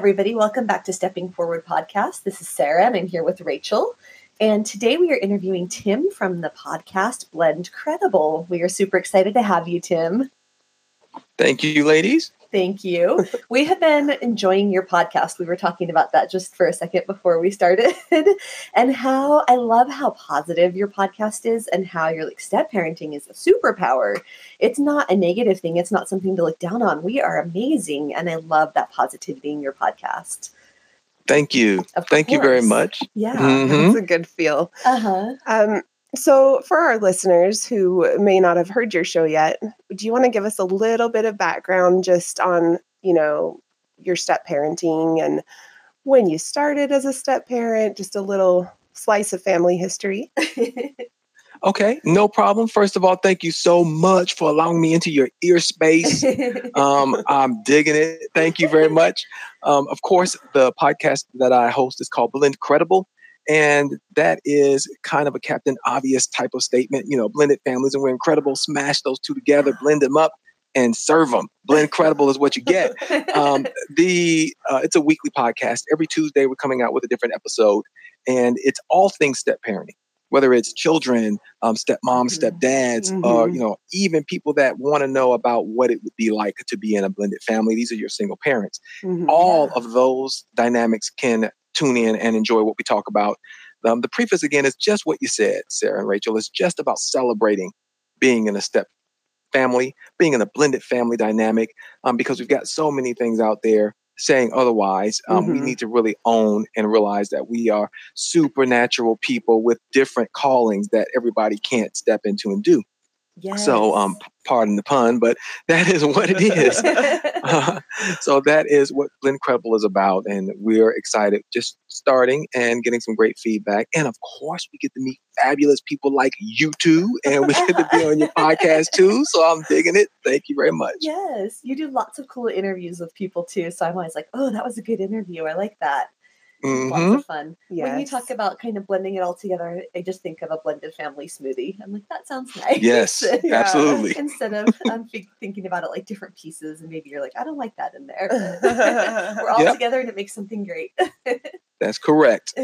everybody. Welcome back to Stepping Forward podcast. This is Sarah, and I'm here with Rachel. And today we are interviewing Tim from the podcast Blend Credible. We are super excited to have you, Tim. Thank you, ladies. Thank you. we have been enjoying your podcast. We were talking about that just for a second before we started, and how I love how positive your podcast is, and how your like step parenting is a superpower. It's not a negative thing. It's not something to look down on. We are amazing, and I love that positivity in your podcast. Thank you. Of Thank course. you very much. Yeah, mm-hmm. that's a good feel. Uh huh. Um, so, for our listeners who may not have heard your show yet, do you want to give us a little bit of background just on, you know, your step parenting and when you started as a step parent, just a little slice of family history? okay, no problem. First of all, thank you so much for allowing me into your ear space. um, I'm digging it. Thank you very much. Um, of course, the podcast that I host is called Blend Credible. And that is kind of a Captain Obvious type of statement. You know, blended families and we're incredible. Smash those two together, blend them up, and serve them. Blend credible is what you get. Um, the uh, it's a weekly podcast. Every Tuesday we're coming out with a different episode, and it's all things step parenting. Whether it's children, um, stepmoms, mm-hmm. stepdads, mm-hmm. or you know, even people that want to know about what it would be like to be in a blended family. These are your single parents. Mm-hmm. All of those dynamics can tune in and enjoy what we talk about. Um, the preface, again, is just what you said, Sarah and Rachel. It's just about celebrating being in a step family, being in a blended family dynamic, um, because we've got so many things out there saying otherwise. Um, mm-hmm. We need to really own and realize that we are supernatural people with different callings that everybody can't step into and do. Yes. So, um, pardon the pun, but that is what it is. uh, so that is what Blend Credible is about, and we're excited just starting and getting some great feedback. And of course, we get to meet fabulous people like you two, and we get to be on your podcast too. So I'm digging it. Thank you very much. Yes, you do lots of cool interviews with people too. So I'm always like, oh, that was a good interview. I like that. Mm-hmm. Lots of fun. Yes. When you talk about kind of blending it all together, I just think of a blended family smoothie. I'm like, that sounds nice. Yes, yeah. absolutely. Instead of um, thinking about it like different pieces, and maybe you're like, I don't like that in there. We're all yep. together and it makes something great. That's correct.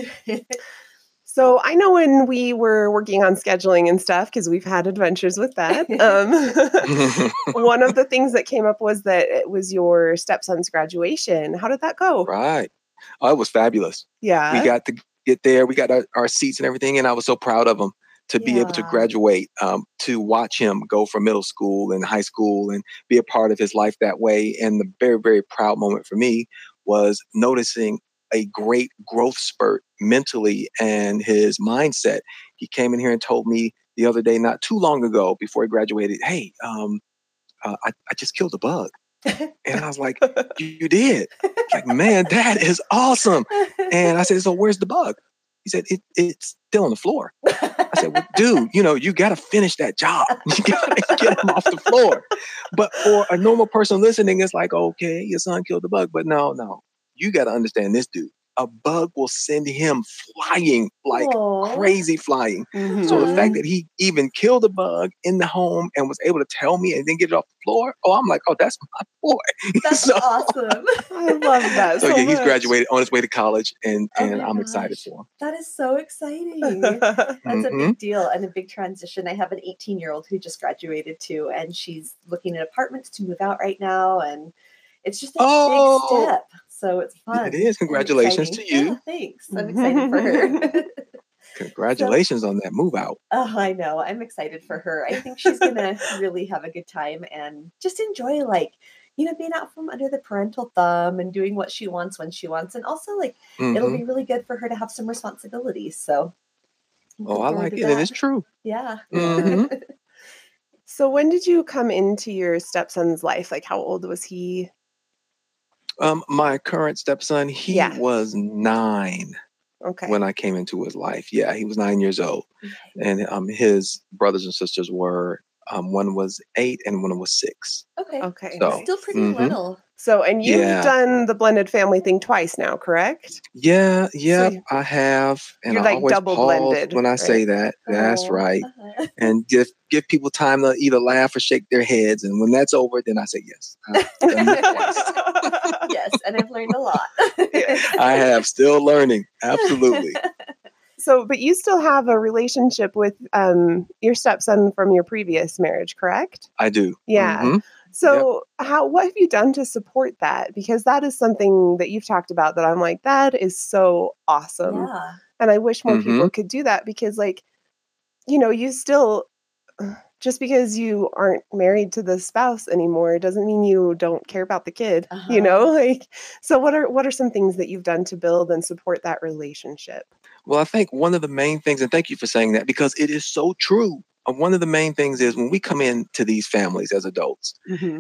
So I know when we were working on scheduling and stuff, because we've had adventures with that. Um, one of the things that came up was that it was your stepson's graduation. How did that go? Right. Oh, it was fabulous. Yeah. We got to get there. We got our, our seats and everything. And I was so proud of him to yeah. be able to graduate, um, to watch him go from middle school and high school and be a part of his life that way. And the very, very proud moment for me was noticing a great growth spurt mentally and his mindset. He came in here and told me the other day, not too long ago, before he graduated, hey, um, uh, I, I just killed a bug and I was like, you did? Like, man, that is awesome. And I said, so where's the bug? He said, it, it's still on the floor. I said, well, dude, you know, you got to finish that job. You got to get him off the floor. But for a normal person listening, it's like, okay, your son killed the bug. But no, no, you got to understand this dude a bug will send him flying like Aww. crazy flying. Mm-hmm. So the fact mm-hmm. that he even killed a bug in the home and was able to tell me and then get it off the floor, oh, I'm like, oh, that's my boy. That's so, awesome. I love that. So, so yeah, much. he's graduated on his way to college, and oh and I'm gosh. excited for him. That is so exciting. That's mm-hmm. a big deal and a big transition. I have an 18 year old who just graduated too, and she's looking at apartments to move out right now, and it's just a oh. big step. So it's fun. It is. Congratulations to you. Yeah, thanks. I'm excited for her. Congratulations so, on that move out. Oh, I know. I'm excited for her. I think she's going to really have a good time and just enjoy, like, you know, being out from under the parental thumb and doing what she wants when she wants. And also, like, mm-hmm. it'll be really good for her to have some responsibilities. So, oh, I like it. That. It is true. Yeah. Mm-hmm. so, when did you come into your stepson's life? Like, how old was he? Um, my current stepson, he yeah. was nine. Okay. When I came into his life, yeah, he was nine years old, and um, his brothers and sisters were um, one was eight and one was six. Okay. Okay. So, Still pretty mm-hmm. little. So, and you've yeah. done the blended family thing twice now, correct? Yeah, yeah, so I have. And you're I like always double blended when I right? say that. That's oh. right. Uh-huh. And give give people time to either laugh or shake their heads. And when that's over, then I say yes. yes, and I've learned a lot. I have still learning. Absolutely. So, but you still have a relationship with um, your stepson from your previous marriage, correct? I do. Yeah. Mhm. So, how what have you done to support that? Because that is something that you've talked about that I'm like, that is so awesome. yeah. And I wish more Mm-hmm. people could do that because, like, you know, you still, just because you aren't married to the spouse anymore doesn't mean you don't care about the kid. Uh-huh. You know, like, so what are what are some things that you've done to build and support that relationship? Well, I think one of the main things, and thank you for saying that because it is so true. Uh, One of the main things is when we come into these families as adults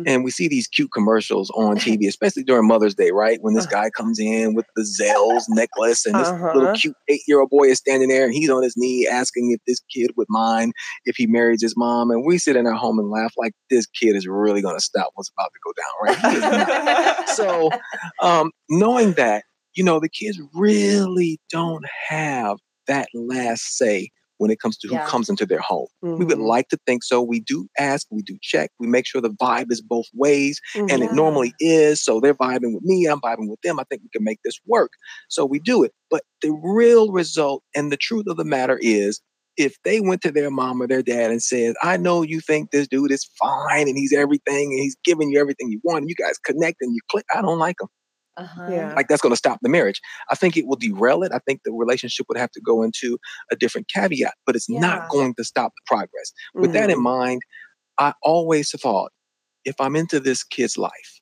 and we see these cute commercials on TV, especially during Mother's Day, right? When this Uh-huh. guy comes in with the Zales necklace and this little Uh-huh. cute eight year old boy is standing there and he's on his knee asking if this kid would mind if he marries his mom. And we sit in our home and laugh like this kid is really going to stop what's about to go down, right? He is not. so um, knowing that, you know, the kids really don't have that last say when it comes to who Yeah. comes into their home. We would Mhm. like to think so. We do ask, we do check, we make sure the vibe is both ways, and Mhm. it normally is. So they're vibing with me, I'm vibing with them. I think we can make this work. So we do it. But the real result and the truth of the matter is, if they went to their mom or their dad and said, I know you think this dude is fine and he's everything and he's giving you everything you want, and you guys connect and you click, I don't like him Uh-huh. Yeah. like that's going to stop the marriage. I think it will derail it. I think the relationship would have to go into a different caveat, but it's Yeah. not going to stop the progress. With that in Mhm. mind, I always thought if I'm into this kid's life,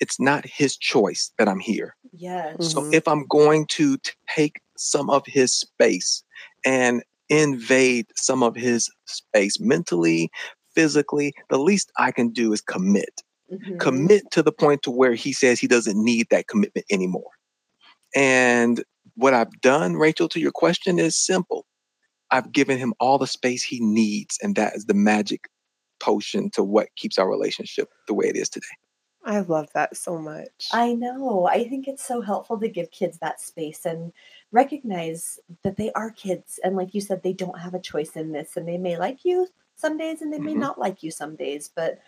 it's not his choice that I'm here. Yes. So Mhm. if I'm going to take some of his space and invade some of his space mentally, physically, the least I can do is commit Mhm. commit to the point to where he says he doesn't need that commitment anymore. And what I've done, Rachel, to your question is simple. I've given him all the space he needs, and that is the magic potion to what keeps our relationship the way it is today. I love that so much. I know. I think it's so helpful to give kids that space and recognize that they are kids. And like you said, they don't have a choice in this. And they may like you some days and they may Mhm. not like you some days. But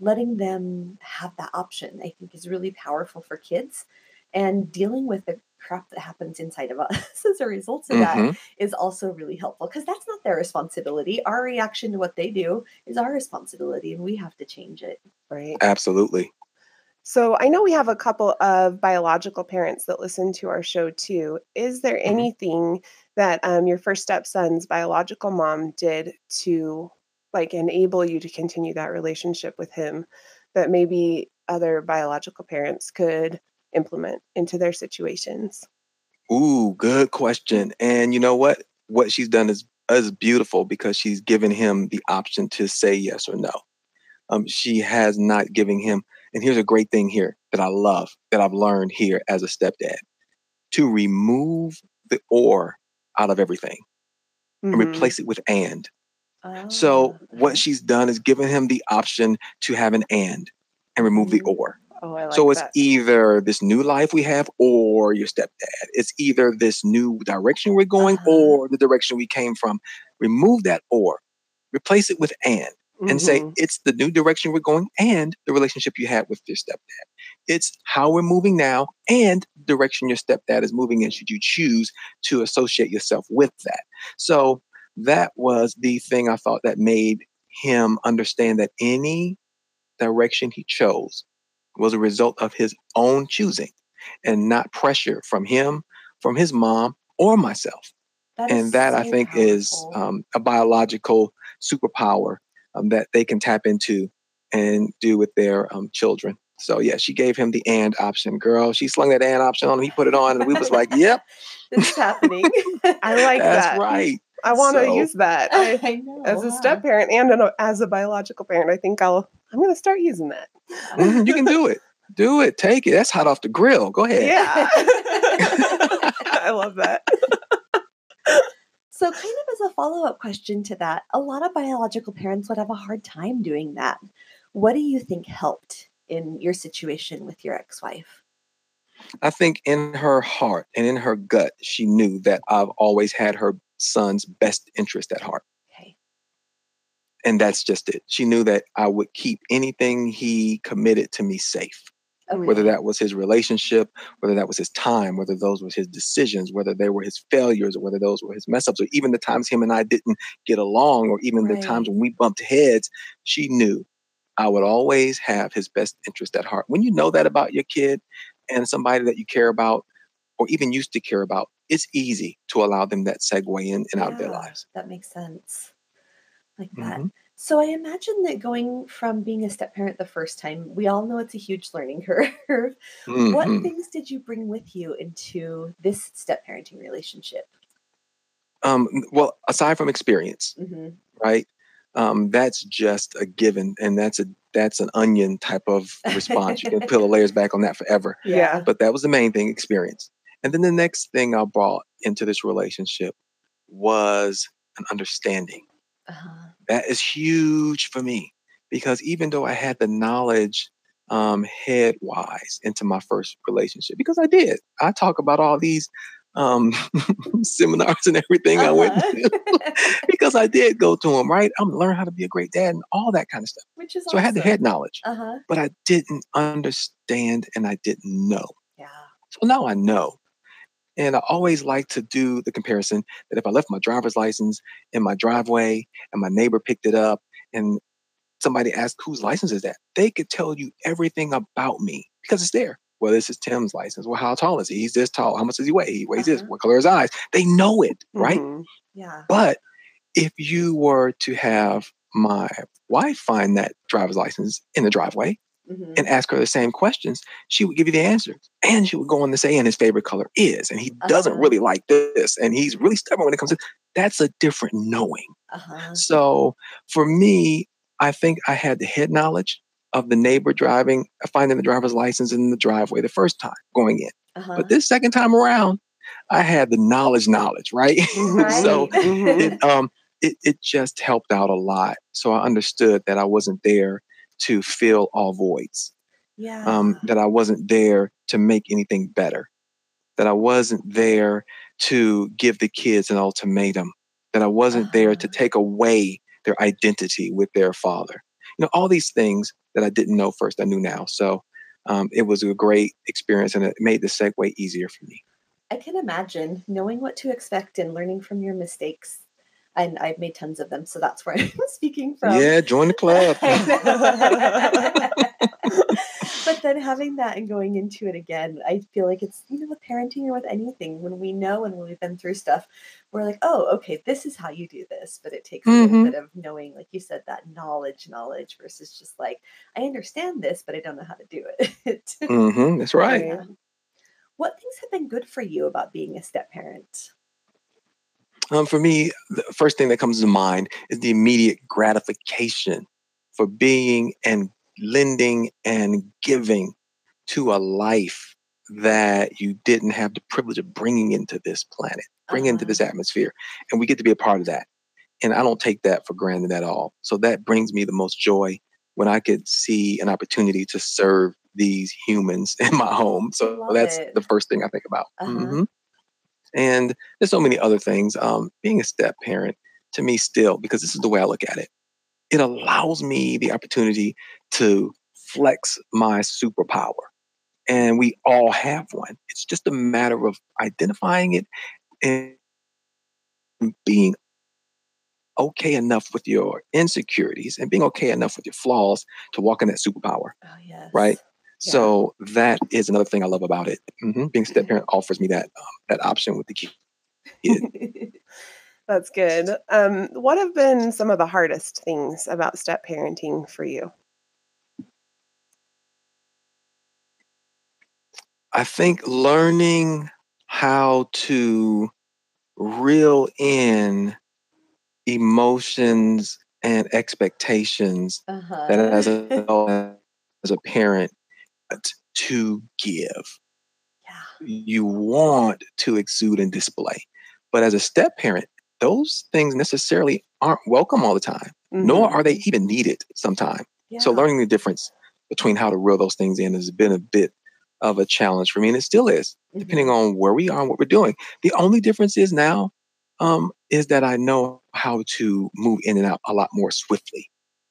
letting them have that option, I think, is really powerful for kids. And dealing with the crap that happens inside of us as a result of that Mhm. is also really helpful because that's not their responsibility. Our reaction to what they do is our responsibility, and we have to change it. right. Absolutely. So I know we have a couple of biological parents that listen to our show too. Is there Mhm. anything that um, your first stepson's biological mom did to like enable you to continue that relationship with him that maybe other biological parents could implement into their situations? Ooh, good question. And you know what? What she's done is is beautiful because she's given him the option to say yes or no. Um, she has not given him. And here's a great thing here that I love that I've learned here as a stepdad: to remove the or out of everything and Mhm. replace it with and. So Ah, what she's done is given him the option to have an and and remove the Mhm. or. Oh, I like so it's that. either this new life we have or your stepdad. It's either this new direction we're going Uh-huh. or the direction we came from. Remove that or, replace it with and, and say Mhm. it's the new direction we're going and the relationship you had with your stepdad. It's how we're moving now and the direction your stepdad is moving in, should you choose to associate yourself with that. So that was the thing I thought that made him understand that any direction he chose was a result of his own choosing and not pressure from him, from his mom, or myself. That and that I so think is um, a biological superpower um, that they can tap into and do with their um, children. So yeah, she gave him the and option. Girl, she slung that and option on him. He put it on, and we was like, "Yep, this is happening. I like that's that. That's right." I want to So- use that. I, I know. as a yeah. step parent and an, as a biological parent, I think I'll I'm going to start using that. Mhm, you can do it. Do it. Take it. That's hot off the grill. Go ahead. Yeah. I love that. So, kind of as a follow up question to that, a lot of biological parents would have a hard time doing that. What do you think helped in your situation with your ex wife? I think in her heart and in her gut, she knew that I've always had her son's best interest at heart. Okay. And that's just it. She knew that I would keep anything he committed to me safe. Okay. whether that was his relationship, whether that was his time, whether those were his decisions, whether they were his failures, or whether those were his mess ups, or even the times him and I didn't get along, or even the times when we bumped heads, she knew I would always have his best interest at heart. When you know that about your kid and somebody that you care about, or even used to care about, it's easy to allow them that segue in and out of their lives. That makes sense. Like that. Mhm. So I imagine that going from being a step parent the first time, we all know it's a huge learning curve. What Mhm. things did you bring with you into this step parenting relationship? Um, well, aside from experience, hmm right? Um, that's just a given, and that's a that's an onion type of response. You can peel the layers back on that forever. Yeah. But that was the main thing, experience. And then the next thing I brought into this relationship was an understanding. Uh-huh. That is huge for me because even though I had the knowledge um, head wise into my first relationship, because I did, I talk about all these um, seminars and everything I went Uh-huh. to because I did go to them, right? I'm learn how to be a great dad and all that kind of stuff. Which is So I had the head knowledge, Uh huh. but I didn't understand and I didn't know. Yeah. So now I know. And I always like to do the comparison that if I left my driver's license in my driveway and my neighbor picked it up and somebody asked whose license is that, they could tell you everything about me because it's there. Well, this is Tim's license. Well, how tall is he? He's this tall. How much does he weigh? He weighs this. Uh-huh. What color are his eyes? They know it, right? Mhm. Yeah. But if you were to have my wife find that driver's license in the driveway hmm and ask her the same questions, she would give you the answers. And she would go on to say, and his favorite color is, and he doesn't Uh-huh. really like this, and he's really stubborn when it comes to that's a different knowing. Uh huh. So for me, I think I had the head knowledge of the neighbor driving, finding the driver's license in the driveway the first time going in. Uh-huh. But this second time around, I had the knowledge, knowledge, right? Right. so Mhm. it um it, it just helped out a lot. So I understood that I wasn't there to fill all voids. yeah. Um, that I wasn't there to make anything better. That I wasn't there to give the kids an ultimatum. That I wasn't there to Uh-huh. take away their identity with their father. You know, all these things that I didn't know first, I knew now. So um, it was a great experience and it made the segue easier for me. I can imagine knowing what to expect and learning from your mistakes. And I've made tons of them, so that's where I'm speaking from. yeah, join the club. but then having that and going into it again, I feel like it's you know with parenting or with anything when we know and when we've been through stuff, we're like, oh, okay, this is how you do this. But it takes a little Mhm. bit of knowing, like you said, that knowledge, knowledge versus just like I understand this, but I don't know how to do it. hmm that's right. Yeah. What things have been good for you about being a step parent? Um, for me, the first thing that comes to mind is the immediate gratification for being and lending and giving to a life that you didn't have the privilege of bringing into this planet, bring into this Uh-huh. atmosphere. And we get to be a part of that. And I don't take that for granted at all. So that brings me the most joy when I could see an opportunity to serve these humans in my home. So Love that's it. the first thing I think about. Uh-huh. Mhm. And there's so many other things. Um, being a step parent to me, still, because this is the way I look at it, it allows me the opportunity to flex my superpower. And we all have one. It's just a matter of identifying it and being okay enough with your insecurities and being okay enough with your flaws to walk in that superpower. Oh yes. Right. Yeah. So that is another thing I love about it. hmm Being a step parent offers me that um, that option with the kid. That's good. Um, what have been some of the hardest things about step parenting for you? I think learning how to reel in emotions and expectations uh-huh. that as a as a parent to give yeah. you want to exude and display but as a step parent those things necessarily aren't welcome all the time nor Mhm. are they even needed sometimes yeah. So learning the difference between how to reel those things in has been a bit of a challenge for me, and it still is, depending Mhm. on where we are and what we're doing. The only difference is now um, is that I know how to move in and out a lot more swiftly.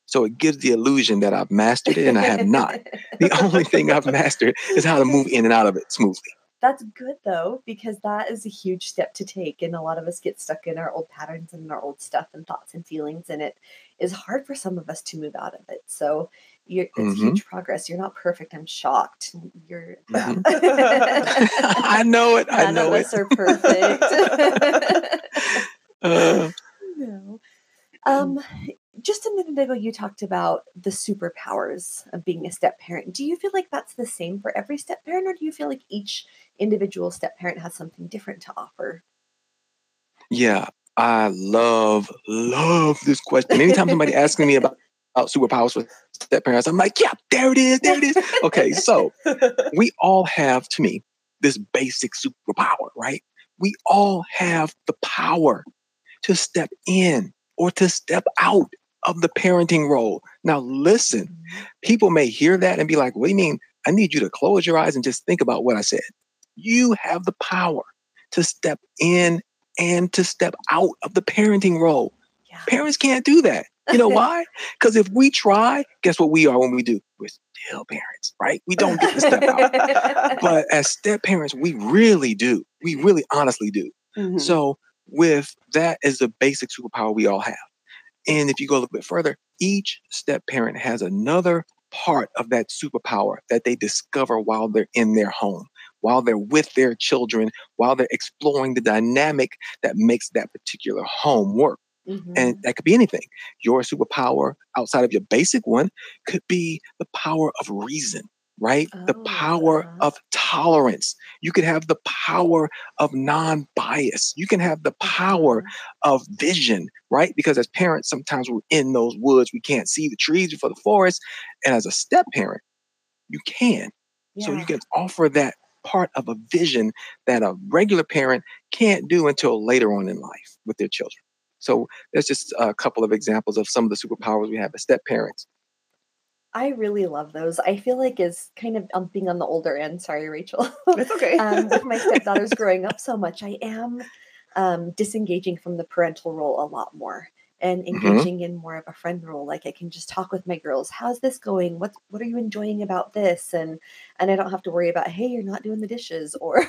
So it gives the illusion that I've mastered it, and I have not. the only thing I've mastered is how to move in and out of it smoothly. That's good though, because that is a huge step to take. And a lot of us get stuck in our old patterns and our old stuff and thoughts and feelings. And it is hard for some of us to move out of it. So you're, it's Mhm. huge progress. You're not perfect. I'm shocked. You're. Mhm. I know it. I None know of it. us are perfect. Uh, no. Um, just a minute ago, you talked about the superpowers of being a step parent. Do you feel like that's the same for every step parent, or do you feel like each individual step parent has something different to offer? yeah, I love, love this question. Anytime somebody asks me about, about superpowers for step parents, I'm like, yeah, there it is, there it is. Okay, so we all have, to me, this basic superpower, right? We all have the power to step in or to step out of the parenting role. Now, listen, people may hear that and be like, what do you mean? I need you to close your eyes and just think about what I said. You have the power to step in and to step out of the parenting role. Yeah. Parents can't do that. You know why? Because if we try, guess what we are when we do? We're still parents, right? We don't get to step out. But as step parents, we really do. We really honestly do. Mhm. So, with that as the basic superpower we all have. And if you go a little bit further, each step parent has another part of that superpower that they discover while they're in their home, while they're with their children, while they're exploring the dynamic that makes that particular home work. Mhm. And that could be anything. Your superpower outside of your basic one could be the power of reason, right? the Oh, power uh-huh. of tolerance. You can have the power of non bias. You can have the power Mhm. of vision, right? Because as parents, sometimes we're in those woods, we can't see the trees before the forest. And as a step parent, you can. So you can offer that part of a vision that a regular parent can't do until later on in life with their children. So there's just a couple of examples of some of the superpowers we have as step parents. I really love those. I feel like is kind of um, being on the older end. Sorry, Rachel. It's okay. um, with my stepdaughters growing up so much, I am um, disengaging from the parental role a lot more and Mhm. engaging in more of a friend role. Like I can just talk with my girls. How's this going? What What are you enjoying about this? And and I don't have to worry about hey, you're not doing the dishes or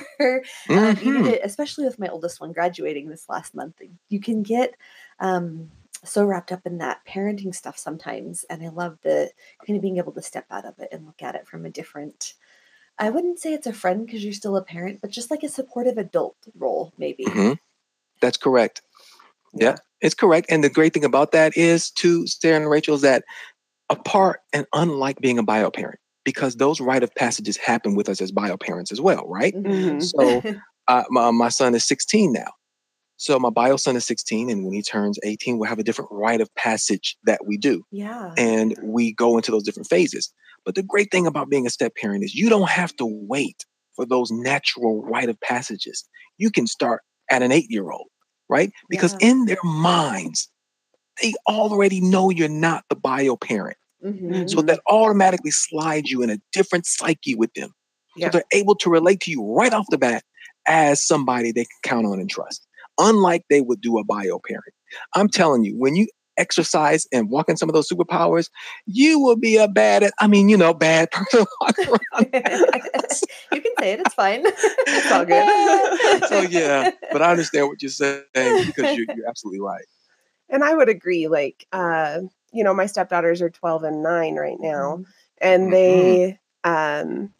um, Mhm. need to, especially with my oldest one graduating this last month. You can get um, so wrapped up in that parenting stuff sometimes, and I love the kind of being able to step out of it and look at it from a different. I wouldn't say it's a friend because you're still a parent, but just like a supportive adult role, maybe. Mhm. That's correct. Yeah. Yeah, it's correct. And the great thing about that is, too, Sarah and Rachel, is that apart and unlike being a bio parent, because those rite of passages happen with us as bio parents as well, right? Mhm. So uh, my, my son is 16 now. So my bio son is 16, and when he turns 18, we'll have a different rite of passage that we do. yeah. And we go into those different phases. But the great thing about being a step parent is you don't have to wait for those natural rite of passages. You can start at an eight year old, right? Because Yeah. in their minds, they already know you're not the bio parent. Mhm. So that automatically slides you in a different psyche with them. Yeah. So they're able to relate to you right off the bat as somebody they can count on and trust, unlike they would do a bio parent. I'm telling you, when you exercise and walk in some of those superpowers, you will be a bad, I mean, you know, bad person walking around. you can say it. It's fine. It's all good. so yeah, but I understand what you're saying because you're, you're absolutely right. and I would agree. Like, uh, you know, my stepdaughters are 12 and 9 right now, and Mhm. they, um,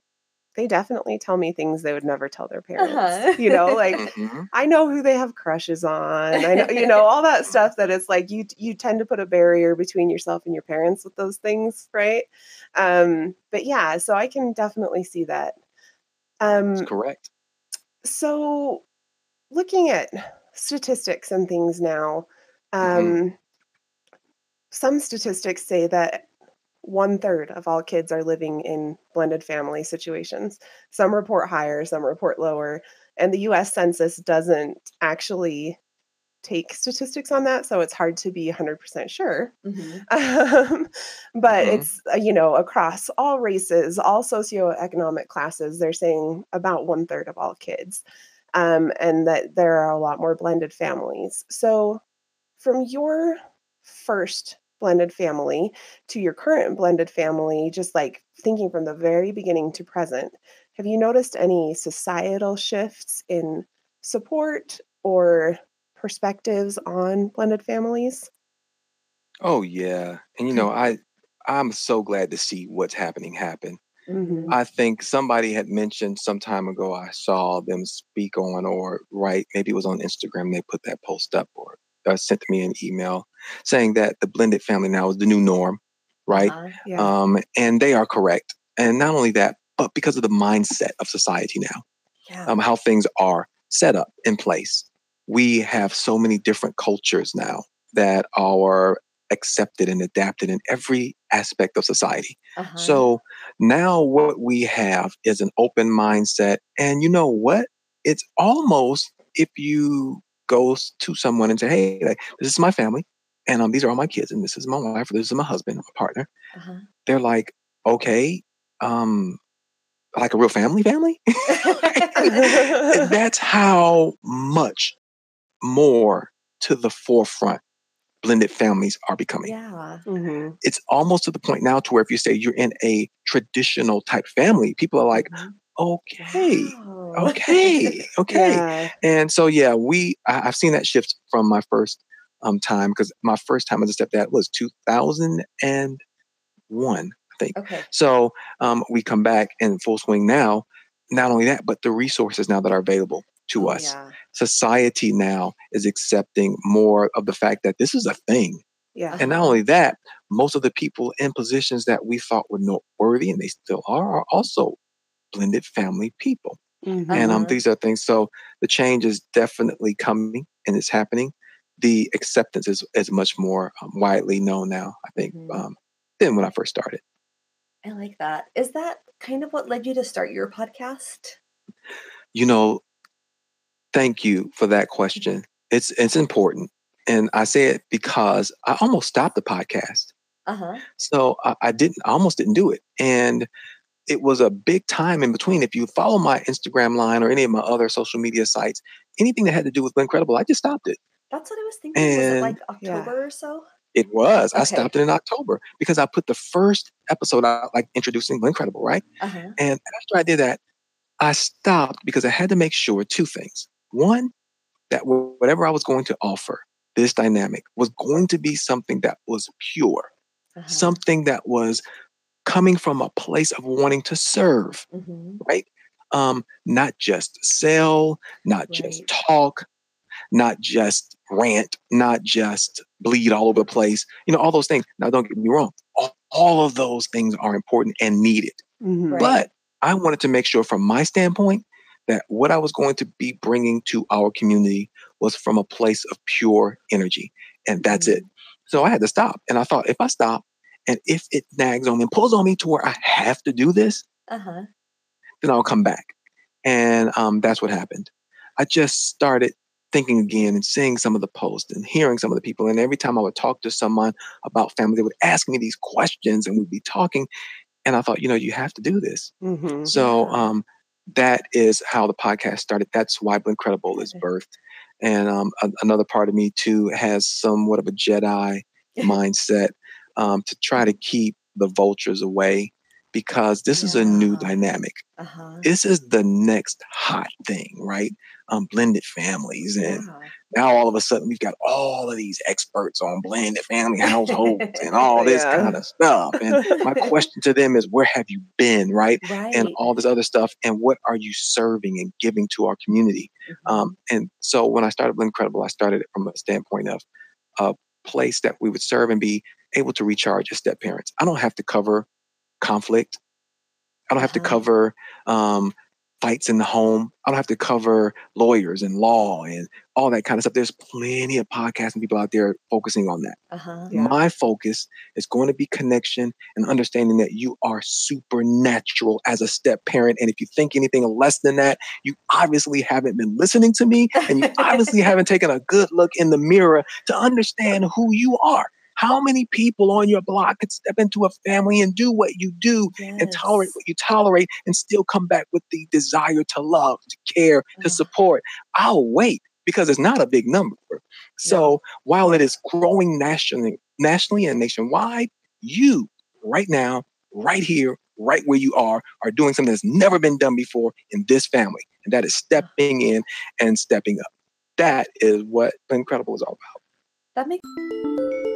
they definitely tell me things they would never tell their parents. Uh-huh. You know, like Mhm. I know who they have crushes on. I know, you know, all that stuff that it's like you you tend to put a barrier between yourself and your parents with those things, right? Um, but yeah, so I can definitely see that. Um, That's correct. so looking at statistics and things now, um, Mhm. some statistics say that one third of all kids are living in blended family situations. Some report higher, some report lower. And the US Census doesn't actually take statistics on that. So it's hard to be 100% sure. Mhm. Um, but Mhm. it's, uh, you know, across all races, all socioeconomic classes, they're saying about one third of all kids. Um, and that there are a lot more blended families. So, from your first blended family to your current blended family, just like thinking from the very beginning to present, have you noticed any societal shifts in support or perspectives on blended families? Oh yeah. And you know, I I'm so glad to see what's happening happen. Mm-hmm. I think somebody had mentioned some time ago I saw them speak on or write, maybe it was on Instagram, they put that post up or uh, sent me an email saying that the blended family now is the new norm, right? Uh, Yeah. Um, and they are correct. And not only that, but because of the mindset of society now, yeah. um, how things are set up in place. We have so many different cultures now that are accepted and adapted in every aspect of society. uh-huh. So now what we have is an open mindset. And you know what? It's almost if you go s- to someone and say, hey, like, this is my family, and um, these are all my kids, and this is my wife, or this is my husband, my partner. uh-huh. They're like, okay, um, like a real family family? And that's how much more to the forefront blended families are becoming. yeah. Mhm. It's almost to the point now to where if you say you're in a traditional type family, people are like, Mhm. Okay, okay, okay. Yeah. And so, yeah, we I, I've seen that shift from my first um, time because my first time as a stepdad was 2001, I think. okay. So um, we come back in full swing now. Not only that, but the resources now that are available to Oh, us. Yeah. Society now is accepting more of the fact that this is a thing. Yeah. And not only that, most of the people in positions that we thought were noteworthy, and they still are, are also blended family people. Mhm. And um, Uh-huh. these are things. So the change is definitely coming and it's happening. The acceptance is, is much more um, widely known now, I think, Mhm. um, than when I first started. I like that. Is that kind of what led you to start your podcast? You know, thank you for that question. It's it's important, and I say it because I almost stopped the podcast. Uh huh. So I, I didn't, I almost didn't do it. And it was a big time in between. If you follow my Instagram line or any of my other social media sites, anything that had to do with Incredible, I just stopped it. That's what I was thinking. was it And- like Yeah. October or so? It was. I stopped it in October because I put the first episode out, like introducing Incredible, right? Uh huh. And after I did that, I stopped because I had to make sure two things. One, that whatever I was going to offer, this dynamic was going to be something that was pure, Uh-huh. something that was coming from a place of wanting to serve, hmm right? Um, not just sell, not just talk, not just rant, not just bleed all over the place, you know, all those things. Now, don't get me wrong, all, all of those things are important and needed. Mhm. Right. But I wanted to make sure, from my standpoint, that what I was going to be bringing to our community was from a place of pure energy. And that's it. So I had to stop. And I thought, if I stop and if it nags on me and pulls on me to where I have to do this, Uh huh. then I'll come back. And um, that's what happened. I just started thinking again and seeing some of the posts and hearing some of the people. And every time I would talk to someone about family, they would ask me these questions and we'd be talking. And I thought, you know, you have to do this. Mhm. So um, that is how the podcast started. That's why Incredible is birthed. And um, a- another part of me too has somewhat of a Jedi mindset um, to try to keep the vultures away because this is a new dynamic. Uh huh. This is the next hot thing, right? Um, blended families. And Yeah. now all of a sudden we've got all of these experts on blended family households and all this Yeah. kind of stuff. And my question to them is, where have you been, right? Right. and all this other stuff and what are you serving and giving to our community Mhm. um, and so when i started Blend Credible i started it from a standpoint of a place that we would serve and be able to recharge as step parents i don't have to cover conflict i don't have to Uh-huh. cover um, fights in the home i don't have to cover lawyers and law and all that kind of stuff there's plenty of podcasts and people out there focusing on that uh-huh. Yeah. my focus is going to be connection and understanding that you are supernatural as a step parent. And if you think anything less than that, you obviously haven't been listening to me and you obviously haven't taken a good look in the mirror to understand who you are. How many people on your block could step into a family and do what you do and tolerate what you tolerate and still come back with the desire to love, to care, to mm. support? I'll wait because it's not a big number. So while it is growing nationally, nationally and nationwide, you right now, right here, right where you are, are doing something that's never been done before in this family. And that is mm. stepping in and stepping up. That is what Incredible is all about. That makes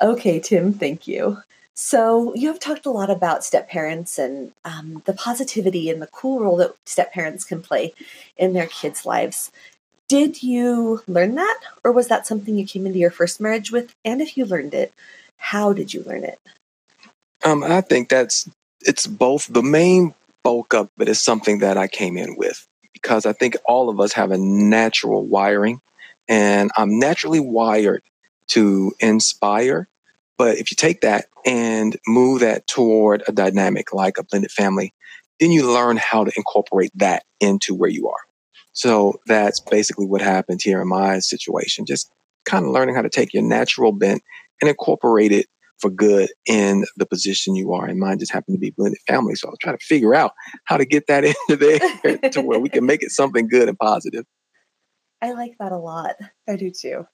Okay, Tim, thank you. So, you have talked a lot about step parents and um, the positivity and the cool role that step parents can play in their kids' lives. Did you learn that, or was that something you came into your first marriage with? And if you learned it, how did you learn it? Um, I think that's it's both. The main bulk of it is something that I came in with because I think all of us have a natural wiring, and I'm naturally wired to inspire. But if you take that and move that toward a dynamic like a blended family, then you learn how to incorporate that into where you are. So that's basically what happened here in my situation. Just kind of learning how to take your natural bent and incorporate it for good in the position you are. And mine just happened to be blended family. So I was trying to figure out how to get that into there to where we can make it something good and positive. I like that a lot. I do too.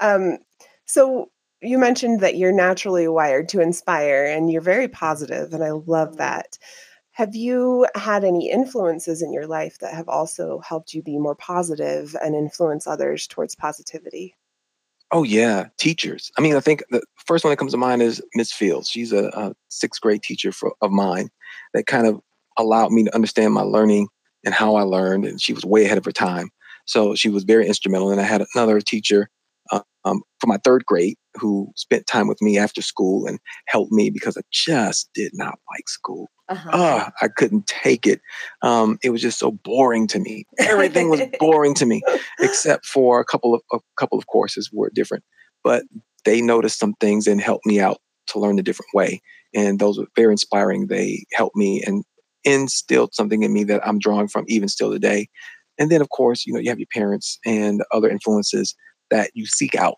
Um, so you mentioned that you're naturally wired to inspire and you're very positive, and I love mm-hmm. that. Have you had any influences in your life that have also helped you be more positive and influence others towards positivity? Oh yeah, teachers. I mean, I think the first one that comes to mind is Miss Fields. She's a, a sixth grade teacher for, of mine that kind of allowed me to understand my learning and how I learned, and she was way ahead of her time. So she was very instrumental. And I had another teacher um, for my third grade who spent time with me after school and helped me because I just did not like school. Uh-huh. I couldn't take it. Um, it was just so boring to me. Everything was boring to me, except for a couple of a couple of courses were different. But they noticed some things and helped me out to learn a different way, and those were very inspiring. They helped me and instilled something in me that I'm drawing from even still today. And then, of course, you know, you have your parents and other influences that you seek out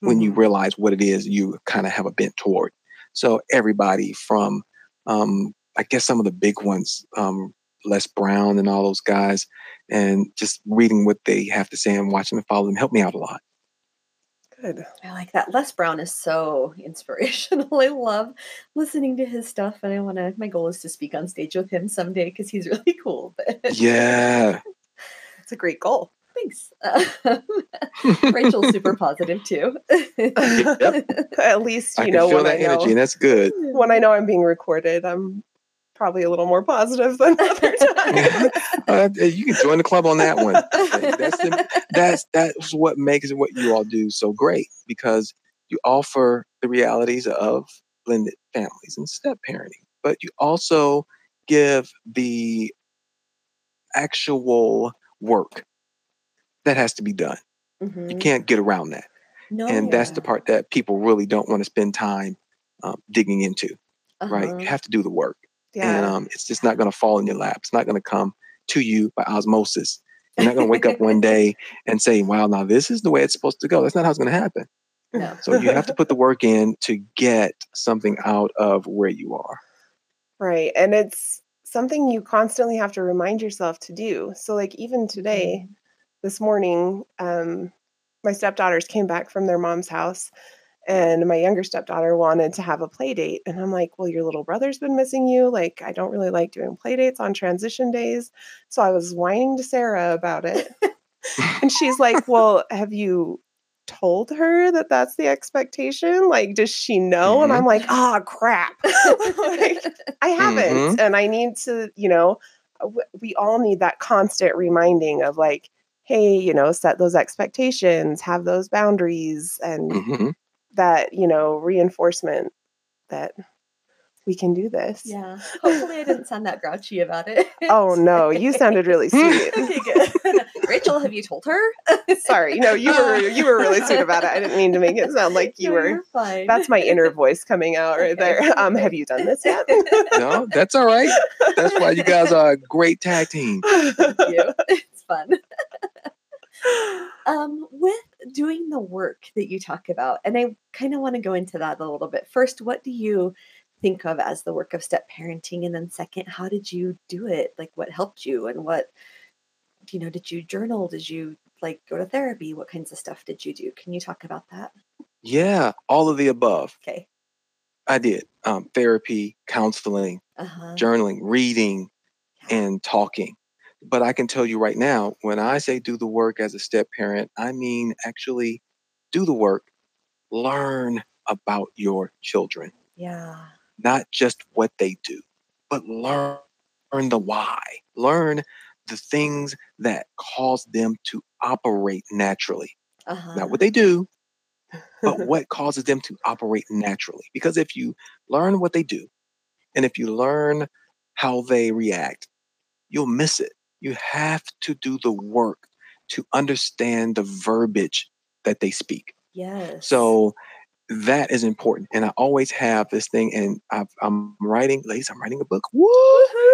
when mm-hmm. you realize what it is you kind of have a bent toward. So everybody from, um, I guess some of the big ones, um, Les Brown and all those guys, and just reading what they have to say and watching and follow them helped me out a lot. Good. I like that. Les Brown is so inspirational. I love listening to his stuff, and I want to. My goal is to speak on stage with him someday because he's really cool. yeah, it's a great goal. Thanks. Uh, Rachel's super positive too. yep. At least you I know feel when that I know, energy, and that's good. When I know I'm being recorded, I'm probably a little more positive than other times. uh, you can join the club on that one. That's the, that's that's what makes what you all do so great because you offer the realities of blended families and step parenting, but you also give the actual work that has to be done. Mm-hmm. You can't get around that. No. And that's the part that people really don't want to spend time um, digging into, uh-huh. right? You uh-huh. have to do the work. Yeah. And um, it's just not going to fall in your lap. It's not going to come to you by osmosis. You're not going to wake up one day and say, wow, now this is the way it's supposed to go. That's not how it's going to happen. No. so you have to put the work in to get something out of where you are. Right. And it's something you constantly have to remind yourself to do. So, like, even today, mm-hmm this morning, um, my stepdaughters came back from their mom's house and my younger stepdaughter wanted to have a play date and i'm like well your little brother's been missing you like i don't really like doing play dates on transition days so i was whining to sarah about it and she's like well have you told her that that's the expectation like does she know mm-hmm. and i'm like oh crap like, i haven't mm-hmm. and i need to you know we all need that constant reminding of like hey, you know, set those expectations, have those boundaries, and mm-hmm. that, you know, reinforcement that we can do this. Yeah. Hopefully, I didn't sound that grouchy about it. oh no, you sounded really sweet. okay, good. Rachel, have you told her? Sorry, no, you were you were really sweet about it. I didn't mean to make it sound like you no, were. fine. That's my inner voice coming out right okay. there. Um, have you done this yet? no, that's all right. That's why you guys are a great tag team. Thank you. Fun um, with doing the work that you talk about, and I kind of want to go into that a little bit. First, what do you think of as the work of step parenting? And then, second, how did you do it? Like, what helped you, and what, you know, did you journal? Did you like go to therapy? What kinds of stuff did you do? Can you talk about that? Yeah, all of the above. Okay. I did um, therapy, counseling, Uh-huh. journaling, reading, and talking. But I can tell you right now, when I say do the work as a step parent, I mean actually do the work, learn about your children, Yeah. not just what they do, but learn, learn the why, learn the things that cause them to operate naturally. Uh-huh. Not what they do, but what causes them to operate naturally. Because if you learn what they do, and if you learn how they react, you'll miss it. You have to do the work to understand the verbiage that they speak. Yes. So that is important. And I always have this thing, and I've, I'm writing, ladies, I'm writing a book. Woo!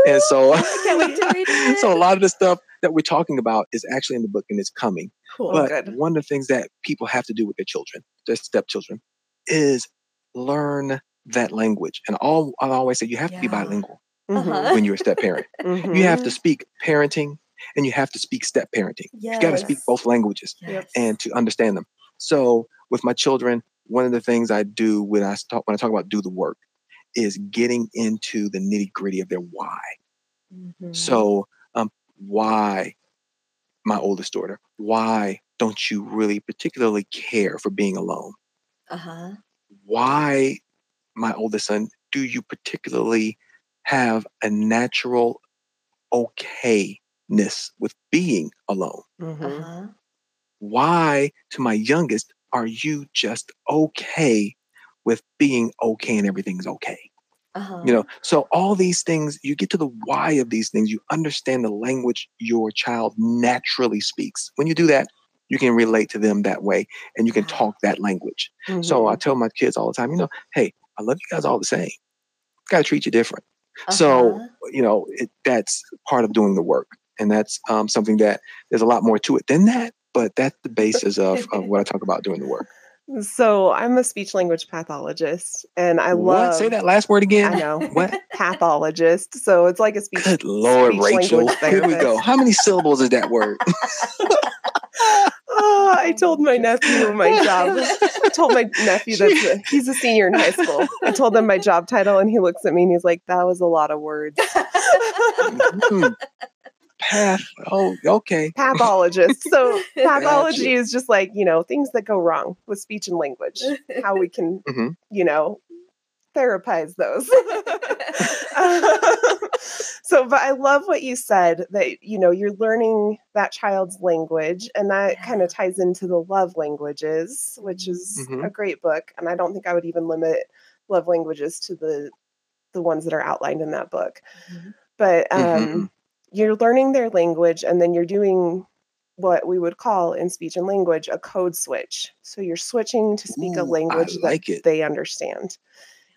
And so, can't wait to read it. so a lot of the stuff that we're talking about is actually in the book and it's coming. cool. But good. one of the things that people have to do with their children, their stepchildren, is learn that language. And all I always say, you have to be bilingual. Uh-huh. when you're a step parent. Mhm. You have to speak parenting and you have to speak step parenting. yes. You got to speak both languages Yes. and to understand them. So with my children, one of the things I do when I talk when I talk about do the work is getting into the nitty gritty of their why. Mhm. So, um, why my oldest daughter? Why don't you really particularly care for being alone? uh-huh. Why, my oldest son, do you particularly have a natural okayness with being alone? Mhm. Uh-huh. Why, to my youngest, are you just okay with being okay and everything's okay? Uh-huh. you know so all these things you get to the why of these things you understand the language your child naturally speaks when you do that you can relate to them that way and you can talk that language so i Mhm. tell my kids all the time you know hey i love you guys all the same gotta treat you different so Uh-huh. you know it, that's part of doing the work and that's um, something that there's a lot more to it than that but that's the basis of, of what i talk about doing the work So I'm a speech language pathologist, and I what love. say that last word again I know. what pathologist. So it's like a speech. good lord speech rachel here we go how many syllables is that word Oh, I told my nephew my job. I told my nephew that he's a senior in high school. I told him my job title, and he looks at me and he's like, "That was a lot of words." Hmm. Path. Oh, okay. Pathologist. So Gotcha. pathology is just like you know things that go wrong with speech and language. How we can, Mhm. you know, therapize those. so, but I love what you said that you know you're learning that child's language, and that kind of ties into the love languages, which is Mhm. a great book. And I don't think I would even limit love languages to the the ones that are outlined in that book. Mhm. But um, Mhm. You're learning their language, and then you're doing what we would call in speech and language a code switch. So you're switching to speak Ooh, a language like that it. they understand.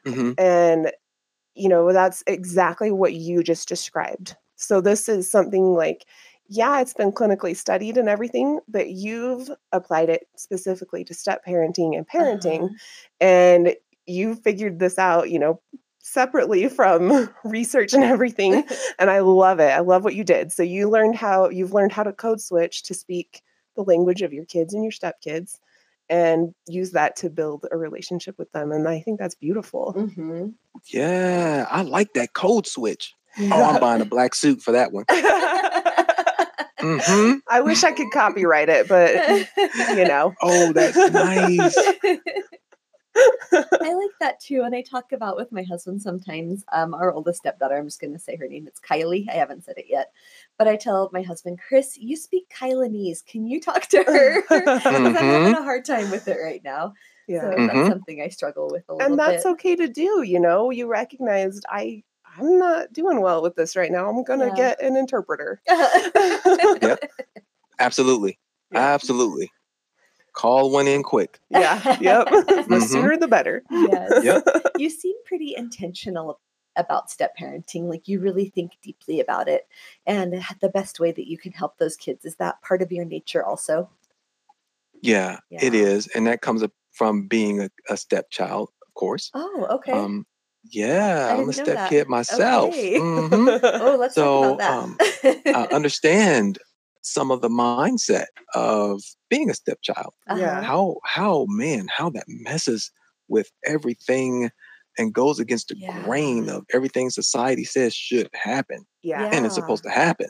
hmm And, you know, that's exactly what you just described. So this is something like, yeah, it's been clinically studied and everything, but you've applied it specifically to step parenting and parenting. Uh-huh. And you figured this out, you know, separately from research and everything. And I love it. I love what you did. So you learned how you've learned how to code switch to speak the language of your kids and your stepkids and use that to build a relationship with them. And I think that's beautiful. Mhm. Yeah, I like that code switch. Oh, I'm buying a black suit for that one. hmm I wish I could copyright it, but you know. Oh, that's nice. I like that too. And I talk about with my husband sometimes. Um, our oldest stepdaughter, I'm just going to say her name. It's Kylie. I haven't said it yet, but I tell my husband, Chris, you speak Kylanese. Can you talk to her? 'Cause I'm having a hard time with it right now. yeah. So Mhm. that's something I struggle with a little and that's bit. okay to do, you know. You recognized I I'm not doing well with this right now. I'm gonna Yeah. get an interpreter. Yep. Absolutely. Yeah. Absolutely. Call one in quick. yeah. Yep. the Mhm. sooner the better. yes. Yep. You seem pretty intentional about step parenting. Like you really think deeply about it. And the best way that you can help those kids is that part of your nature also. Yeah, it Yeah. is. And that comes from being a, a stepchild, of course. Oh, okay. Um, yeah, I I'm a step that. kid myself. Okay. Mhm. oh, let's so, talk about that. I understand some of the mindset of being a stepchild. Yeah. Uh-huh. How how man, how that messes with everything and goes against the Yeah. grain of everything society says should happen Yeah. and it's supposed to happen.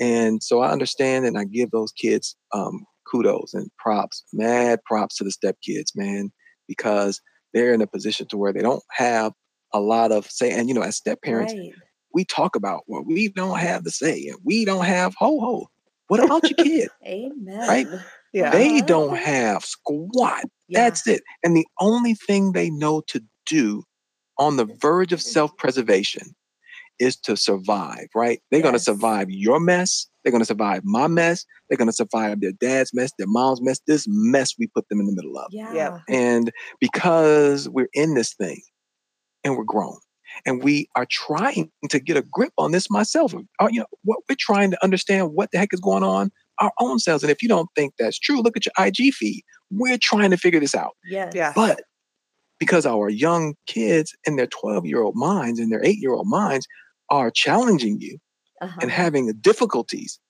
And so I understand and I give those kids um, kudos and props, mad props to the step kids, man, because they're in a position to where they don't have a lot of say. And you know, as step parents, Right. we talk about well, we don't have the say, and we don't have ho ho. What about your kid? Amen. Right? Yeah. They don't have squat. Yeah. That's it. And the only thing they know to do on the verge of self preservation is to survive, right? They're going to survive your mess. They're going to survive my mess. They're going to survive their dad's mess, their mom's mess, this mess we put them in the middle of. Yeah. And because we're in this thing and we're grown and we are trying to get a grip on this myself, uh, you know, what we're trying to understand what the heck is going on our own selves. And if you don't think that's true, look at your IG feed. We're trying to figure this out. Yes. Yeah. But because our young kids and their 12 year old minds and their eight year old minds are challenging you Uh-huh. and having difficulties,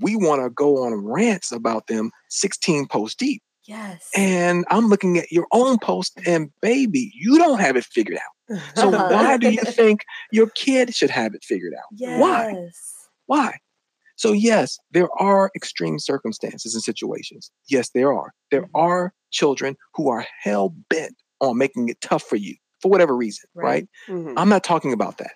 we want to go on rants about them 16 posts deep. Yes. And I'm looking at your own post, and baby, you don't have it figured out. So why do you think your kid should have it figured out? yes. Why? Why? So yes, there are extreme circumstances and situations. Yes, there are. There Mhm. are children who are hell bent on making it tough for you for whatever reason, Right. right? Mhm. I'm not talking about that.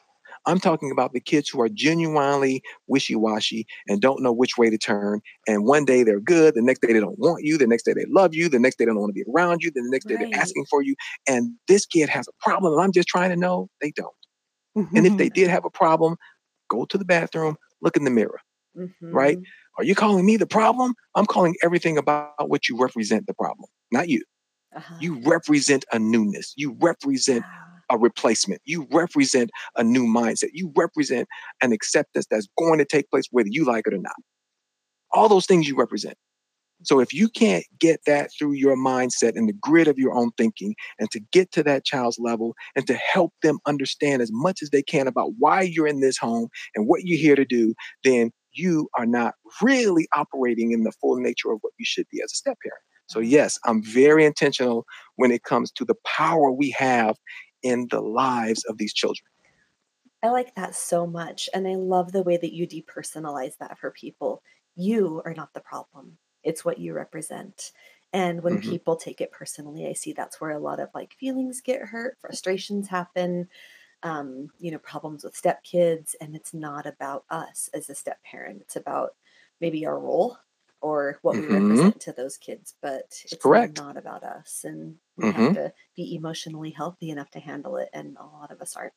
I'm talking about the kids who are genuinely wishy-washy and don't know which way to turn. And one day they're good, the next day they don't want you, the next day they love you, the next day they don't want to be around you, then the next day Right. they're asking for you. And this kid has a problem, I'm just trying to know they don't. And if they did have a problem, go to the bathroom, look in the mirror. right? Mhm. Are you calling me the problem? I'm calling everything about what you represent the problem, not you. Uh-huh. You represent a newness. You represent. A replacement. You represent a new mindset. You represent an acceptance that's going to take place whether you like it or not. All those things you represent. So if you can't get that through your mindset and the grid of your own thinking and to get to that child's level and to help them understand as much as they can about why you're in this home and what you're here to do, then you are not really operating in the full nature of what you should be as a step parent. So yes, I'm very intentional when it comes to the power we have in the lives of these children. I like that so much. And I love the way that you depersonalize that for people. You are not the problem, it's what you represent. And when Mhm. people take it personally, I see that's where a lot of like feelings get hurt, frustrations happen, um, you know, problems with stepkids. And it's not about us as a step parent, it's about maybe our role or what we Mhm. represent to those kids, but it's correct. not about us. And we Mhm. have to be emotionally healthy enough to handle it. And a lot of us aren't.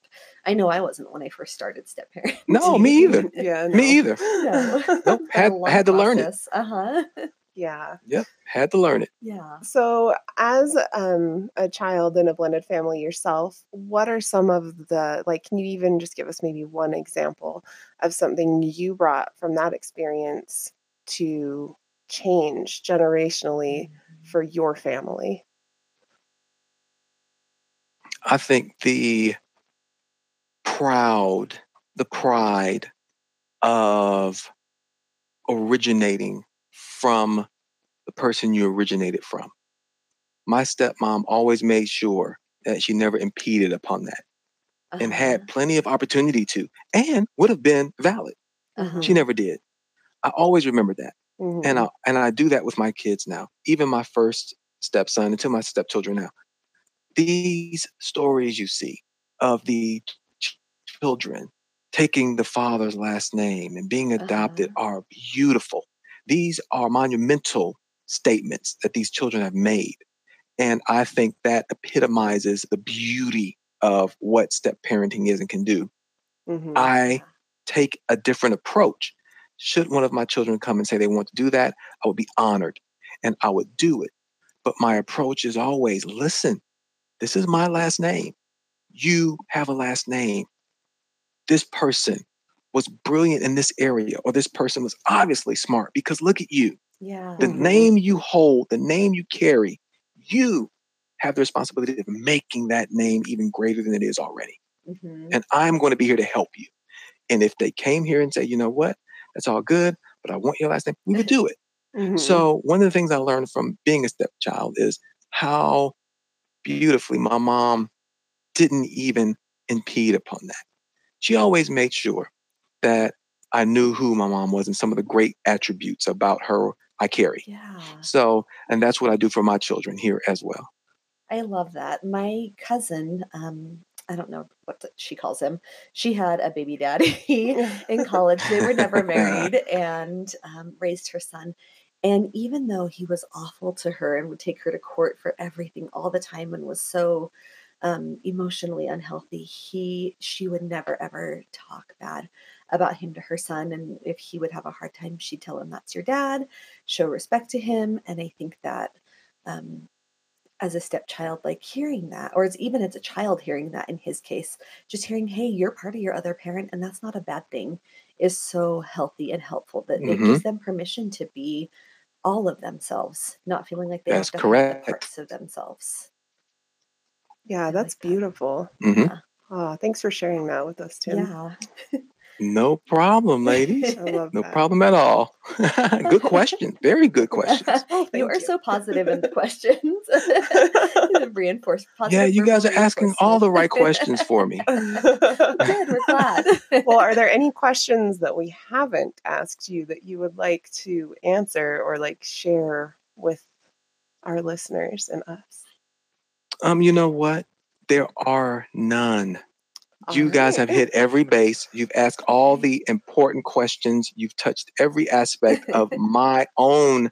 I know I wasn't when I first started step parenting. No, me either. yeah. no. Me either. No. Nope. Had, I had to learn it. Uh huh. Yeah. Yep. Had to learn it. Yeah. So, as um, a child in a blended family yourself, what are some of the, like, can you even just give us maybe one example of something you brought from that experience to change generationally for your family? I think the proud, the pride of originating from the person you originated from. My stepmom always made sure that she never impeded upon that and Uh-huh. had plenty of opportunity to and would have been valid. Uh-huh. She never did. I always remember that. Mhm. And I and I do that with my kids now, even my first stepson and to my stepchildren now. These stories you see of the children taking the father's last name and being adopted are beautiful. These are monumental statements that these children have made. And I think that epitomizes the beauty of what step parenting is and can do. Mhm. I take a different approach. Should one of my children come and say they want to do that, I would be honored and I would do it. But my approach is always listen, this is my last name. You have a last name. This person was brilliant in this area, or this person was obviously smart because look at you. yeah. The Mhm. name you hold, the name you carry, you have the responsibility of making that name even greater than it is already Mhm. and I'm going to be here to help you. And if they came here and say, you know what, that's all good, but I want your last name, we would do it. Mhm. So one of the things I learned from being a stepchild is how beautifully my mom didn't even impede upon that. She always made sure that I knew who my mom was and some of the great attributes about her I carry. Yeah. So, and that's what I do for my children here as well. I love that. My cousin, um, I don't know what she calls him. She had a baby daddy in college. They were never married and um, raised her son. And even though he was awful to her and would take her to court for everything all the time and was so um, emotionally unhealthy, he she would never ever talk bad about him to her son. And if he would have a hard time, she'd tell him that's your dad, show respect to him. And I think that um, as a stepchild, like hearing that, or as even as a child hearing that in his case, just hearing, hey, you're part of your other parent, and that's not a bad thing, is so healthy and helpful that it Mhm. gives them permission to be all of themselves, not feeling like they That's have to hide the correct. parts of themselves. yeah, that's like that. beautiful. Mhm. Oh, thanks for sharing that with us, Tim. Yeah. No problem, ladies. No that. problem at all. good question. Very good questions. Oh, you are you. so positive in the questions. Reinforce positive. Yeah, you guys are asking all the right questions for me. Good, we're glad. well, are there any questions that we haven't asked you that you would like to answer or like share with our listeners and us? Um, you know what? There are none. You guys have hit every base. You've asked all the important questions. You've touched every aspect of my own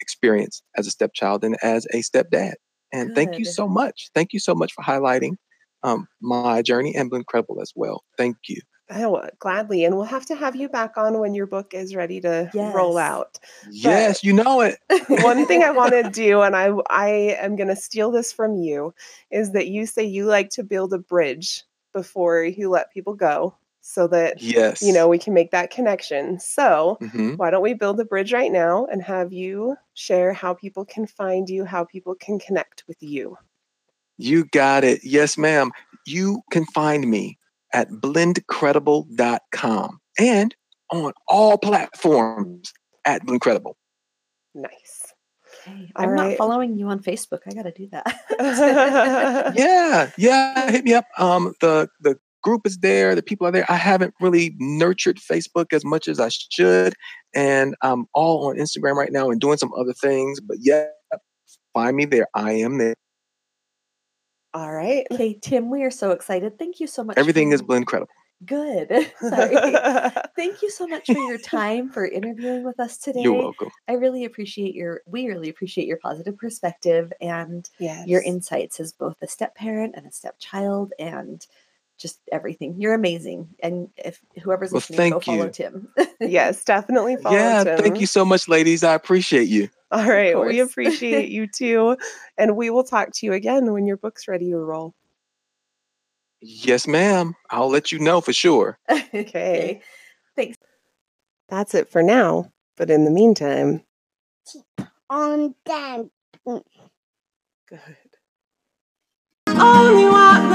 experience as a stepchild and as a stepdad. And thank you so much. Thank you so much for highlighting um, my journey and Incredible as well. Thank you. Oh, gladly. And we'll have to have you back on when your book is ready to roll Yes. out. Yes, you know it. One thing I want to do, and I I am going to steal this from you, is that you say you like to build a bridge before you let people go, so that Yes. you know we can make that connection. So Mhm. why don't we build a bridge right now and have you share how people can find you, how people can connect with you? You got it. Yes, ma'am. You can find me at blendcredible.com and on all platforms at Blendcredible. Nice. Okay. I'm not following you on Facebook. I got to do that. Yeah, yeah. Hit me up. Um, the the group is there. The people are there. I haven't really nurtured Facebook as much as I should, and I'm all on Instagram right now and doing some other things. But yeah, find me there. I am there. All right. okay, Tim, we are so excited. Thank you so much. Everything for- is Blend Credible. Good. Sorry. Thank you so much for your time for interviewing with us today. You're welcome. I really appreciate your we really appreciate your positive perspective and yes. your insights as both a step parent and a stepchild and just everything. You're amazing. And if whoever's Well, listening, go thank follow you. Tim. Yes, definitely follow yeah, Tim. thank you so much, ladies. I appreciate you. All right. We appreciate you too. And we will talk to you again when your book's ready to roll. Yes, ma'am. I'll let you know for sure. Okay. Thanks. That's it for now. But in the meantime, keep on them. good. Only one